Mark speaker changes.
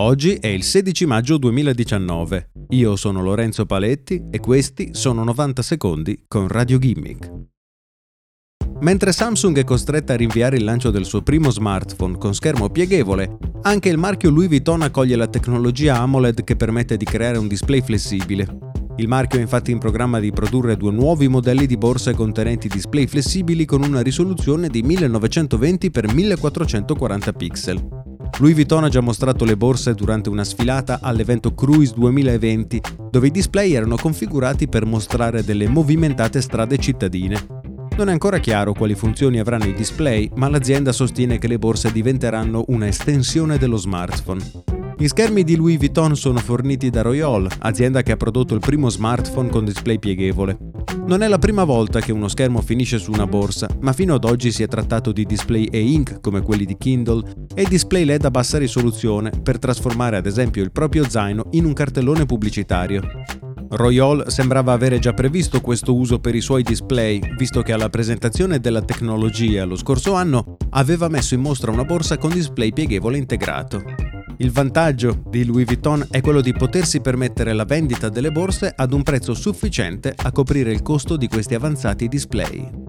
Speaker 1: Oggi è il 16 maggio 2019. Io sono Lorenzo Paletti e questi sono 90 secondi con Radio Gimmick. Mentre Samsung è costretta a rinviare il lancio del suo primo smartphone con schermo pieghevole, anche il marchio Louis Vuitton accoglie la tecnologia AMOLED che permette di creare un display flessibile. Il marchio è infatti in programma di produrre due nuovi modelli di borse contenenti display flessibili con una risoluzione di 1920 x 1440 pixel. Louis Vuitton ha già mostrato le borse durante una sfilata all'evento Cruise 2020, dove i display erano configurati per mostrare delle movimentate strade cittadine. Non è ancora chiaro quali funzioni avranno i display, ma l'azienda sostiene che le borse diventeranno una estensione dello smartphone. Gli schermi di Louis Vuitton sono forniti da Royol, azienda che ha prodotto il primo smartphone con display pieghevole. Non è la prima volta che uno schermo finisce su una borsa, ma fino ad oggi si è trattato di display e-ink come quelli di Kindle e display LED a bassa risoluzione per trasformare ad esempio il proprio zaino in un cartellone pubblicitario. Royol sembrava avere già previsto questo uso per i suoi display, visto che alla presentazione della tecnologia lo scorso anno aveva messo in mostra una borsa con display pieghevole integrato. Il vantaggio di Louis Vuitton è quello di potersi permettere la vendita delle borse ad un prezzo sufficiente a coprire il costo di questi avanzati display.